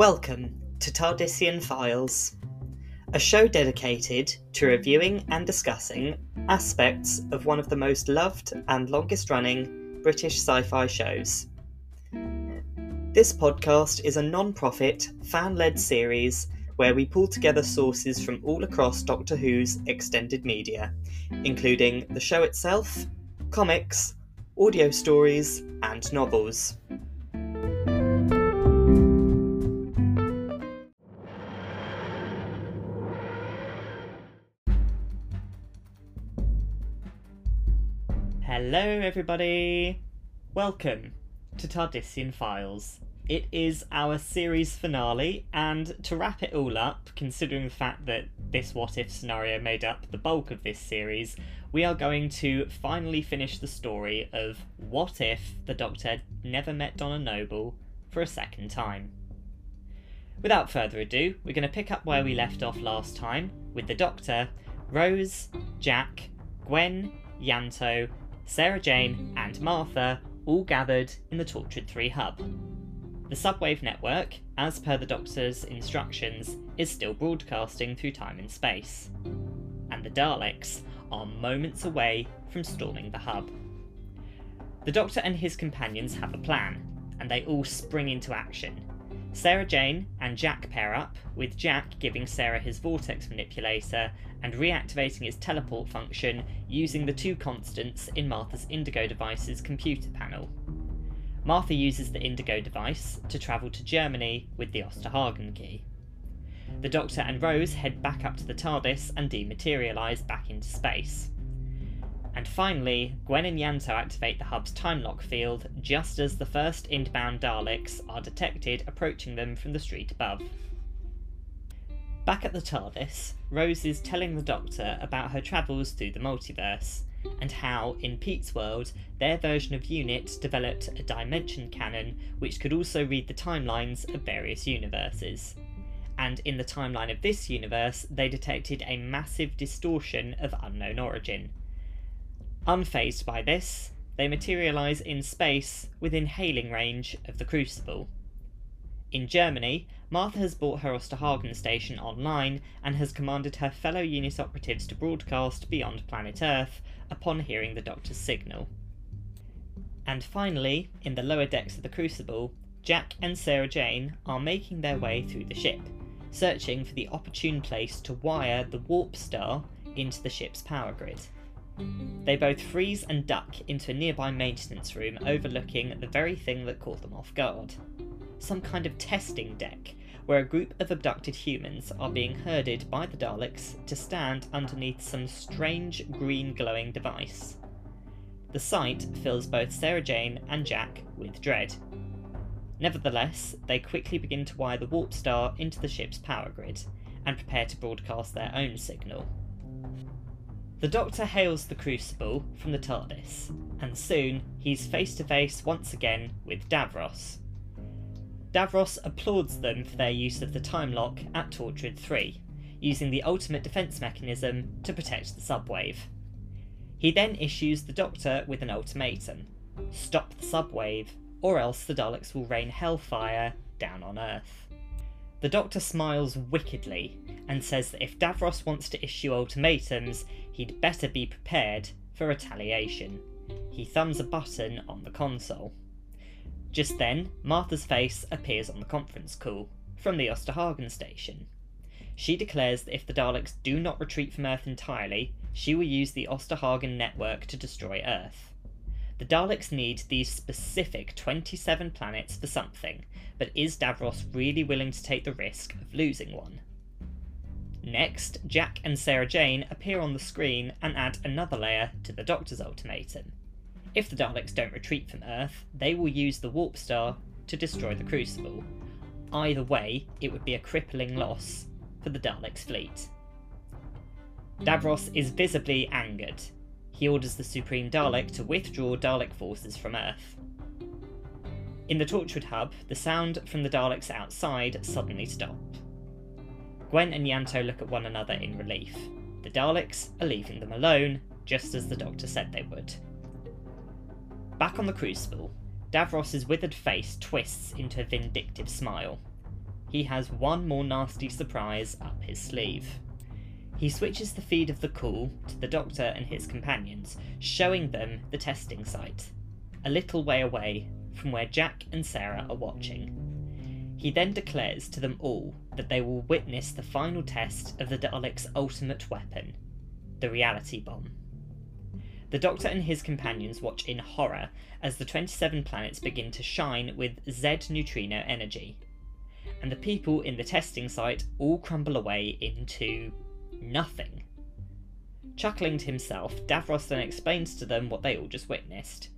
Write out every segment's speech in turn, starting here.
Welcome to Tardisian Files, a show dedicated to reviewing and discussing aspects of one of the most loved and longest running British sci fi shows. This podcast is a non profit, fan led series where we pull together sources from all across Doctor Who's extended media, including the show itself, comics, audio stories, and novels. Hello, everybody! Welcome to Tardisian Files. It is our series finale, and to wrap it all up, considering the fact that this what if scenario made up the bulk of this series, we are going to finally finish the story of what if the Doctor never met Donna Noble for a second time. Without further ado, we're going to pick up where we left off last time with the Doctor, Rose, Jack, Gwen, Ianto, Sarah Jane, and Martha all gathered in the Torchwood 3 hub. The subwave network, as per the Doctor's instructions, is still broadcasting through time and space. And the Daleks are moments away from storming the hub. The Doctor and his companions have a plan, and they all spring into action, Sarah Jane and Jack pair up, with Jack giving Sarah his vortex manipulator and reactivating its teleport function using the two constants in Martha's Indigo device's computer panel. Martha uses the Indigo device to travel to Germany with the Osterhagen key. The Doctor and Rose head back up to the TARDIS and dematerialise back into space. And finally, Gwen and Ianto activate the hub's time lock field just as the first inbound Daleks are detected approaching them from the street above. Back at the TARDIS, Rose is telling the Doctor about her travels through the multiverse, and how, in Pete's world, their version of UNIT developed a dimension cannon which could also read the timelines of various universes. And in the timeline of this universe, they detected a massive distortion of unknown origin, Unfazed by this, they materialise in space within hailing range of the Crucible. In Germany, Martha has brought her Osterhagen station online and has commanded her fellow unit operatives to broadcast beyond planet Earth upon hearing the Doctor's signal. And finally, in the lower decks of the Crucible, Jack and Sarah Jane are making their way through the ship, searching for the opportune place to wire the warp star into the ship's power grid. They both freeze and duck into a nearby maintenance room overlooking the very thing that caught them off guard. Some kind of testing deck, where a group of abducted humans are being herded by the Daleks to stand underneath some strange green glowing device. The sight fills both Sarah Jane and Jack with dread. Nevertheless, they quickly begin to wire the warp star into the ship's power grid and prepare to broadcast their own signal. The Doctor hails the Crucible from the TARDIS, and soon he's face to face once again with Davros. Davros applauds them for their use of the time lock at Torchwood 3, using the ultimate defence mechanism to protect the subwave. He then issues the Doctor with an ultimatum stop the subwave, or else the Daleks will rain hellfire down on Earth. The Doctor smiles wickedly and says that if Davros wants to issue ultimatums, he'd better be prepared for retaliation. He thumbs a button on the console. Just then, Martha's face appears on the conference call from the Osterhagen station. She declares that if the Daleks do not retreat from Earth entirely, she will use the Osterhagen network to destroy Earth. The Daleks need these specific 27 planets for something, but is Davros really willing to take the risk of losing one? Next, Jack and Sarah Jane appear on the screen and add another layer to the Doctor's ultimatum. If the Daleks don't retreat from Earth, they will use the Warp Star to destroy the Crucible. Either way, it would be a crippling loss for the Daleks' fleet. Davros is visibly angered. He orders the Supreme Dalek to withdraw Dalek forces from Earth. In the Torchwood hub, the sound from the Daleks outside suddenly stops. Gwen and Ianto look at one another in relief. The Daleks are leaving them alone, just as the Doctor said they would. Back on the Crucible, Davros's withered face twists into a vindictive smile. he has one more nasty surprise up his sleeve. He switches the feed of the call to the Doctor and his companions, showing them the testing site, a little way away from where Jack and Sarah are watching. He then declares to them all that they will witness the final test of the Daleks' ultimate weapon, the reality bomb. The Doctor and his companions watch in horror as the 27 planets begin to shine with Z neutrino energy, and the people in the testing site all crumble away into nothing. Chuckling to himself, Davros then explains to them what they all just witnessed.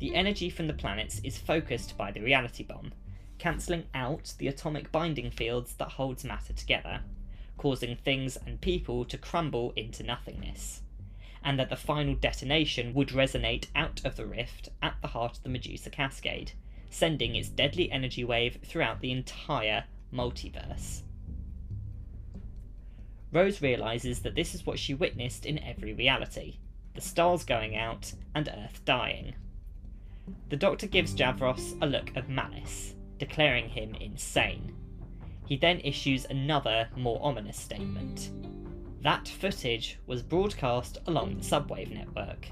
The energy from the planets is focused by the reality bomb, cancelling out the atomic binding fields that holds matter together, causing things and people to crumble into nothingness, and that the final detonation would resonate out of the rift at the heart of the Medusa Cascade, sending its deadly energy wave throughout the entire multiverse. Rose realises that this is what she witnessed in every reality the stars going out and Earth dying. The Doctor gives Davros a look of malice, declaring him insane. He then issues another, more ominous statement. That footage was broadcast along the subwave network,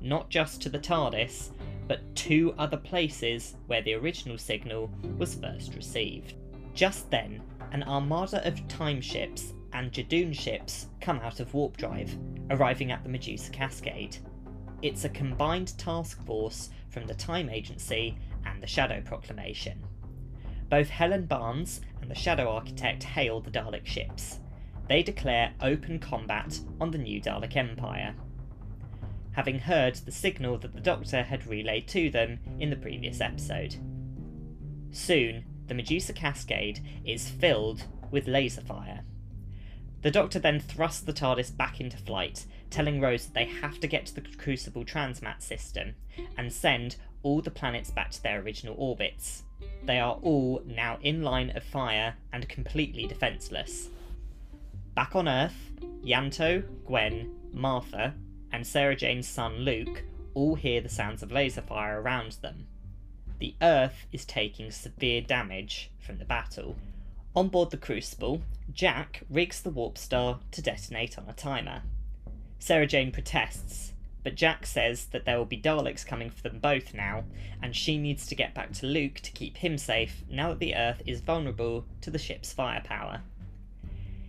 not just to the TARDIS, but two other places where the original signal was first received. Just then, an armada of time ships and Judoon ships come out of warp drive, arriving at the Medusa Cascade. It's a combined task force from the Time Agency and the Shadow Proclamation. Both Helen Barnes and the Shadow Architect hail the Dalek ships. They declare open combat on the new Dalek Empire, having heard the signal that the Doctor had relayed to them in the previous episode. Soon, the Medusa Cascade is filled with laser fire. The Doctor then thrusts the TARDIS back into flight, telling Rose that they have to get to the Crucible Transmat system and send all the planets back to their original orbits. They are all now in line of fire and completely defenceless. Back on Earth, Ianto, Gwen, Martha, and Sarah Jane's son Luke all hear the sounds of laser fire around them. The Earth is taking severe damage from the battle, on board the Crucible, Jack rigs the warp star to detonate on a timer. Sarah Jane protests, but Jack says that there will be Daleks coming for them both now, and she needs to get back to Luke to keep him safe now that the Earth is vulnerable to the ship's firepower.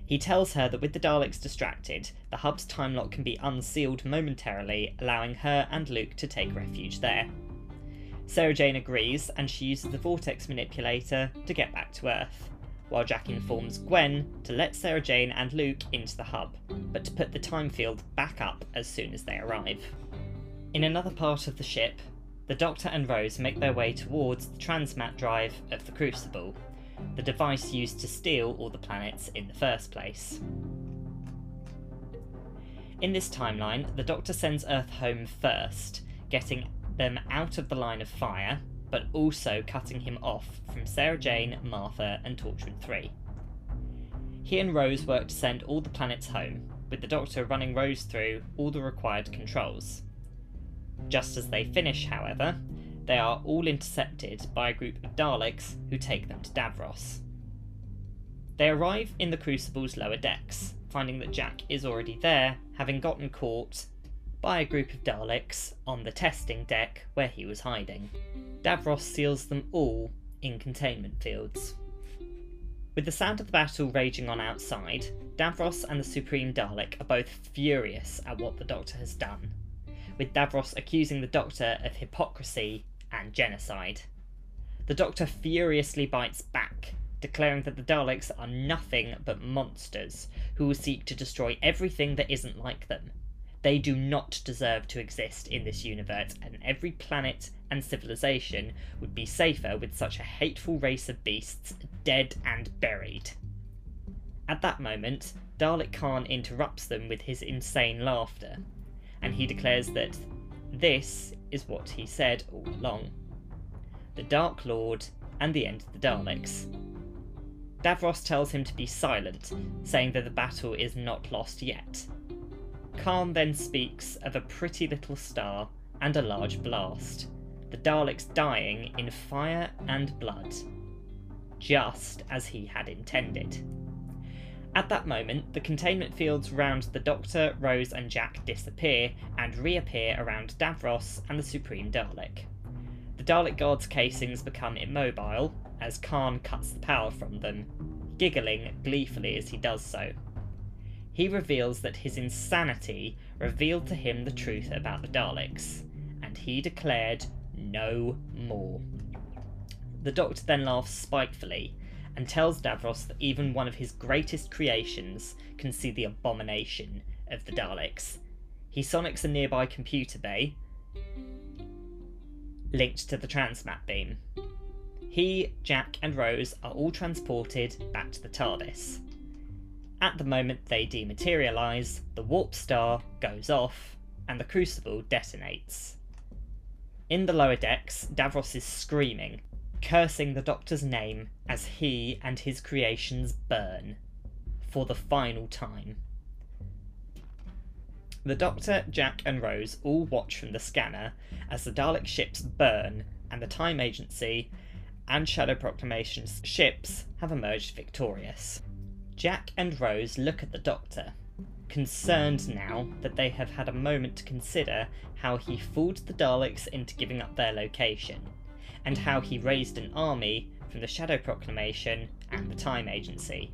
He tells her that with the Daleks distracted, the hub's time lock can be unsealed momentarily, allowing her and Luke to take refuge there. Sarah Jane agrees, and she uses the vortex manipulator to get back to Earth while Jack informs Gwen to let Sarah Jane and Luke into the hub, but to put the time field back up as soon as they arrive. In another part of the ship, the Doctor and Rose make their way towards the transmat drive of the Crucible, the device used to steal all the planets in the first place. In this timeline, the Doctor sends Earth home first, getting them out of the line of fire but also cutting him off from Sarah Jane, Martha, and Torchwood 3. He and Rose work to send all the planets home, with the Doctor running Rose through all the required controls. Just as they finish, however, they are all intercepted by a group of Daleks who take them to Davros. They arrive in the Crucible's lower decks, finding that Jack is already there, having gotten caught by a group of Daleks on the testing deck where he was hiding. Davros seals them all in containment fields. With the sound of the battle raging on outside, Davros and the Supreme Dalek are both furious at what the Doctor has done, with Davros accusing the Doctor of hypocrisy and genocide. The Doctor furiously bites back, declaring that the Daleks are nothing but monsters who will seek to destroy everything that isn't like them, they do not deserve to exist in this universe, and every planet and civilization would be safer with such a hateful race of beasts dead and buried. At that moment, Dalek Caan interrupts them with his insane laughter, and he declares that this is what he said all along the Dark Lord and the end of the Daleks. Davros tells him to be silent, saying that the battle is not lost yet, Caan then speaks of a pretty little star and a large blast, the Daleks dying in fire and blood. just as he had intended. At that moment, the containment fields round the Doctor, Rose, and Jack disappear and reappear around Davros and the Supreme Dalek. The Dalek Guard's casings become immobile as Caan cuts the power from them, giggling gleefully as he does so. He reveals that his insanity revealed to him the truth about the Daleks, and he declared no more. The Doctor then laughs spitefully and tells Davros that even one of his greatest creations can see the abomination of the Daleks. He sonics a nearby computer bay linked to the transmat beam. He, Jack, and Rose are all transported back to the TARDIS. At the moment they dematerialise, the warp star goes off, and the crucible detonates. In the lower decks, Davros is screaming, cursing the Doctor's name as he and his creations burn for the final time. The Doctor, Jack, and Rose all watch from the scanner as the Dalek ships burn and the Time Agency and Shadow Proclamation's ships have emerged victorious. Jack and Rose look at the Doctor, concerned now that they have had a moment to consider how he fooled the Daleks into giving up their location and how he raised an army from the Shadow Proclamation and the Time Agency.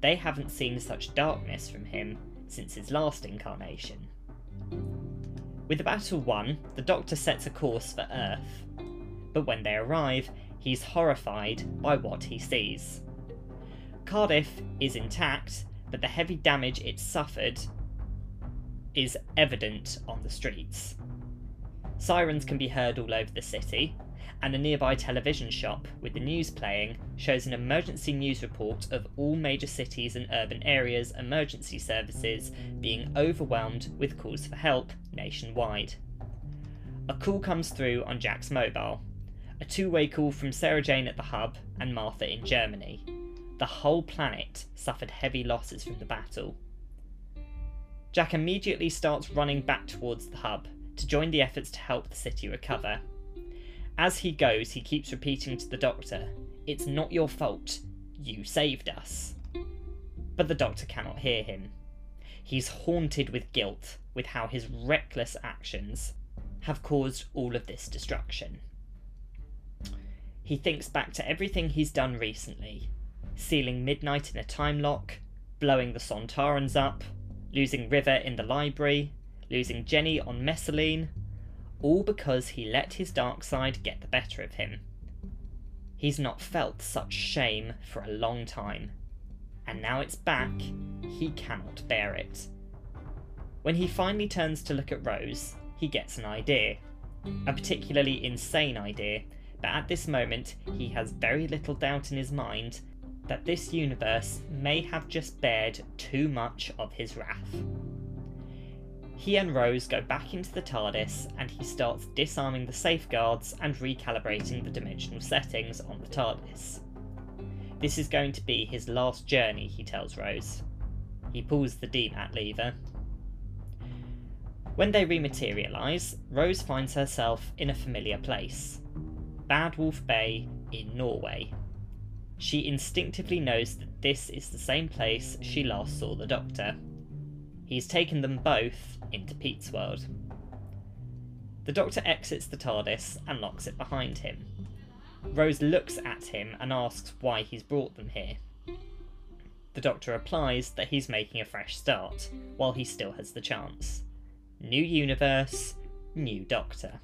They haven't seen such darkness from him since his last incarnation. With the battle won, the Doctor sets a course for Earth, but when they arrive, he's horrified by what he sees. Cardiff is intact, but the heavy damage it suffered is evident on the streets. Sirens can be heard all over the city, and a nearby television shop with the news playing shows an emergency news report of all major cities and urban areas' emergency services being overwhelmed with calls for help nationwide. A call comes through on Jack's mobile, a two way call from Sarah Jane at the hub and Martha in Germany. The whole planet suffered heavy losses from the battle. Jack immediately starts running back towards the hub to join the efforts to help the city recover as he goes, he keeps repeating to the doctor, It's not your fault. You saved us. But the doctor cannot hear him. He's haunted with guilt with how his reckless actions have caused all of this destruction. He thinks back to everything he's done recently sealing Midnight in a time lock, blowing the Sontarans up, losing River in the library, losing Jenny on Messaline, all because he let his dark side get the better of him. He's not felt such shame for a long time, and now it's back, he cannot bear it. When he finally turns to look at Rose, he gets an idea. A particularly insane idea, but at this moment he has very little doubt in his mind that this universe may have just bared too much of his wrath. He and Rose go back into the TARDIS and he starts disarming the safeguards and recalibrating the dimensional settings on the TARDIS. This is going to be his last journey, he tells Rose. He pulls the DMAT lever. When they rematerialise, Rose finds herself in a familiar place Bad Wolf Bay in Norway. She instinctively knows that this is the same place she last saw the Doctor. He's taken them both into Pete's world. The Doctor exits the TARDIS and locks it behind him. Rose looks at him and asks why he's brought them here. The Doctor replies that he's making a fresh start, while he still has the chance. New universe, new Doctor.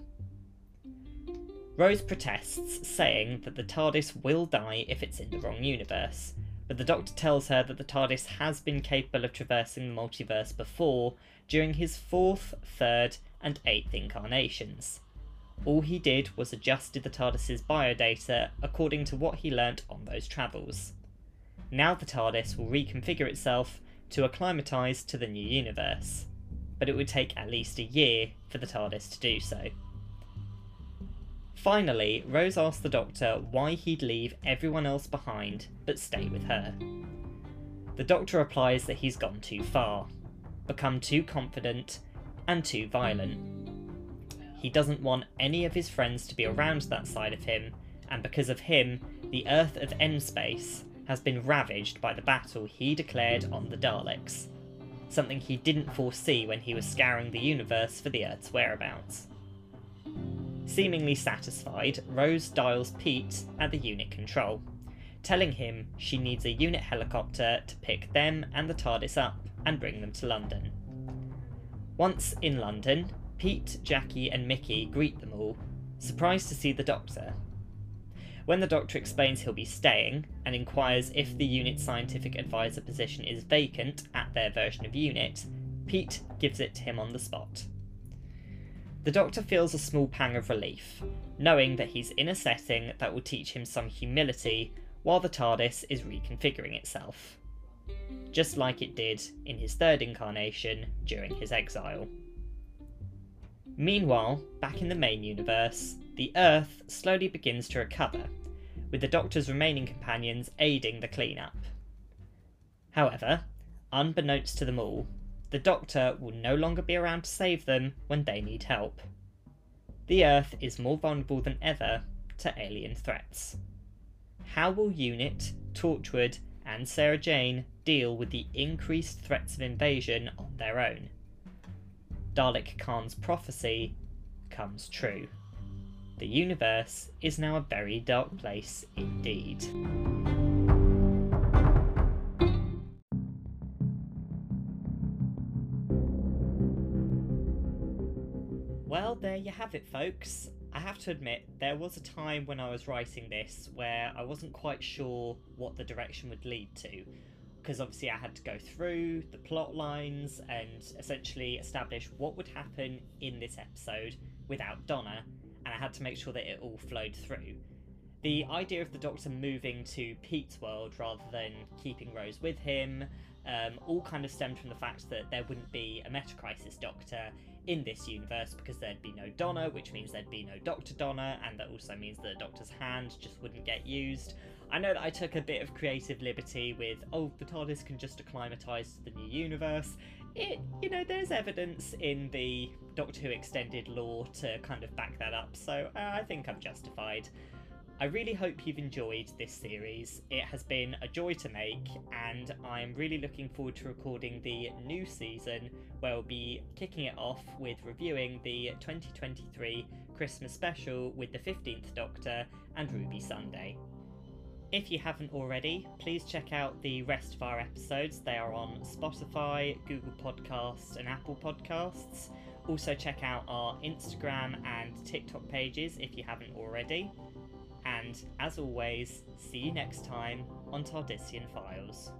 Rose protests, saying that the TARDIS will die if it's in the wrong universe, but the Doctor tells her that the TARDIS has been capable of traversing the multiverse before during his fourth, third, and eighth incarnations. All he did was adjusted the TARDIS's biodata according to what he learnt on those travels. Now the TARDIS will reconfigure itself to acclimatise to the new universe, but it would take at least a year for the TARDIS to do so. Finally, Rose asks the Doctor why he'd leave everyone else behind but stay with her. The Doctor replies that he's gone too far, become too confident, and too violent. He doesn't want any of his friends to be around that side of him, and because of him, the Earth of N-Space has been ravaged by the battle he declared on the Daleks, something he didn't foresee when he was scouring the universe for the Earth's whereabouts. Seemingly satisfied, Rose dials Pete at the unit control, telling him she needs a unit helicopter to pick them and the TARDIS up and bring them to London. Once in London, Pete, Jackie, and Mickey greet them all, surprised to see the Doctor. When the Doctor explains he'll be staying and inquires if the unit scientific advisor position is vacant at their version of unit, Pete gives it to him on the spot. The Doctor feels a small pang of relief, knowing that he's in a setting that will teach him some humility while the TARDIS is reconfiguring itself. Just like it did in his third incarnation during his exile. Meanwhile, back in the main universe, the Earth slowly begins to recover, with the Doctor's remaining companions aiding the cleanup. However, unbeknownst to them all, the Doctor will no longer be around to save them when they need help. The Earth is more vulnerable than ever to alien threats. How will UNIT, Torchwood, and Sarah Jane deal with the increased threats of invasion on their own? Dalek Caan's prophecy comes true. The universe is now a very dark place indeed. Have it, folks. I have to admit, there was a time when I was writing this where I wasn't quite sure what the direction would lead to. Because obviously, I had to go through the plot lines and essentially establish what would happen in this episode without Donna, and I had to make sure that it all flowed through. The idea of the Doctor moving to Pete's world rather than keeping Rose with him um, all kind of stemmed from the fact that there wouldn't be a Meta Crisis Doctor in this universe because there'd be no Donna, which means there'd be no Dr. Donna, and that also means that the Doctor's hand just wouldn't get used. I know that I took a bit of creative liberty with, oh, the TARDIS can just acclimatise to the new universe. It, you know, there's evidence in the Doctor Who extended lore to kind of back that up, so uh, I think I'm justified. I really hope you've enjoyed this series. It has been a joy to make, and I'm really looking forward to recording the new season where we'll be kicking it off with reviewing the 2023 Christmas special with the 15th Doctor and Ruby Sunday. If you haven't already, please check out the rest of our episodes. They are on Spotify, Google Podcasts, and Apple Podcasts. Also, check out our Instagram and TikTok pages if you haven't already. And as always, see you next time on Tardisian Files.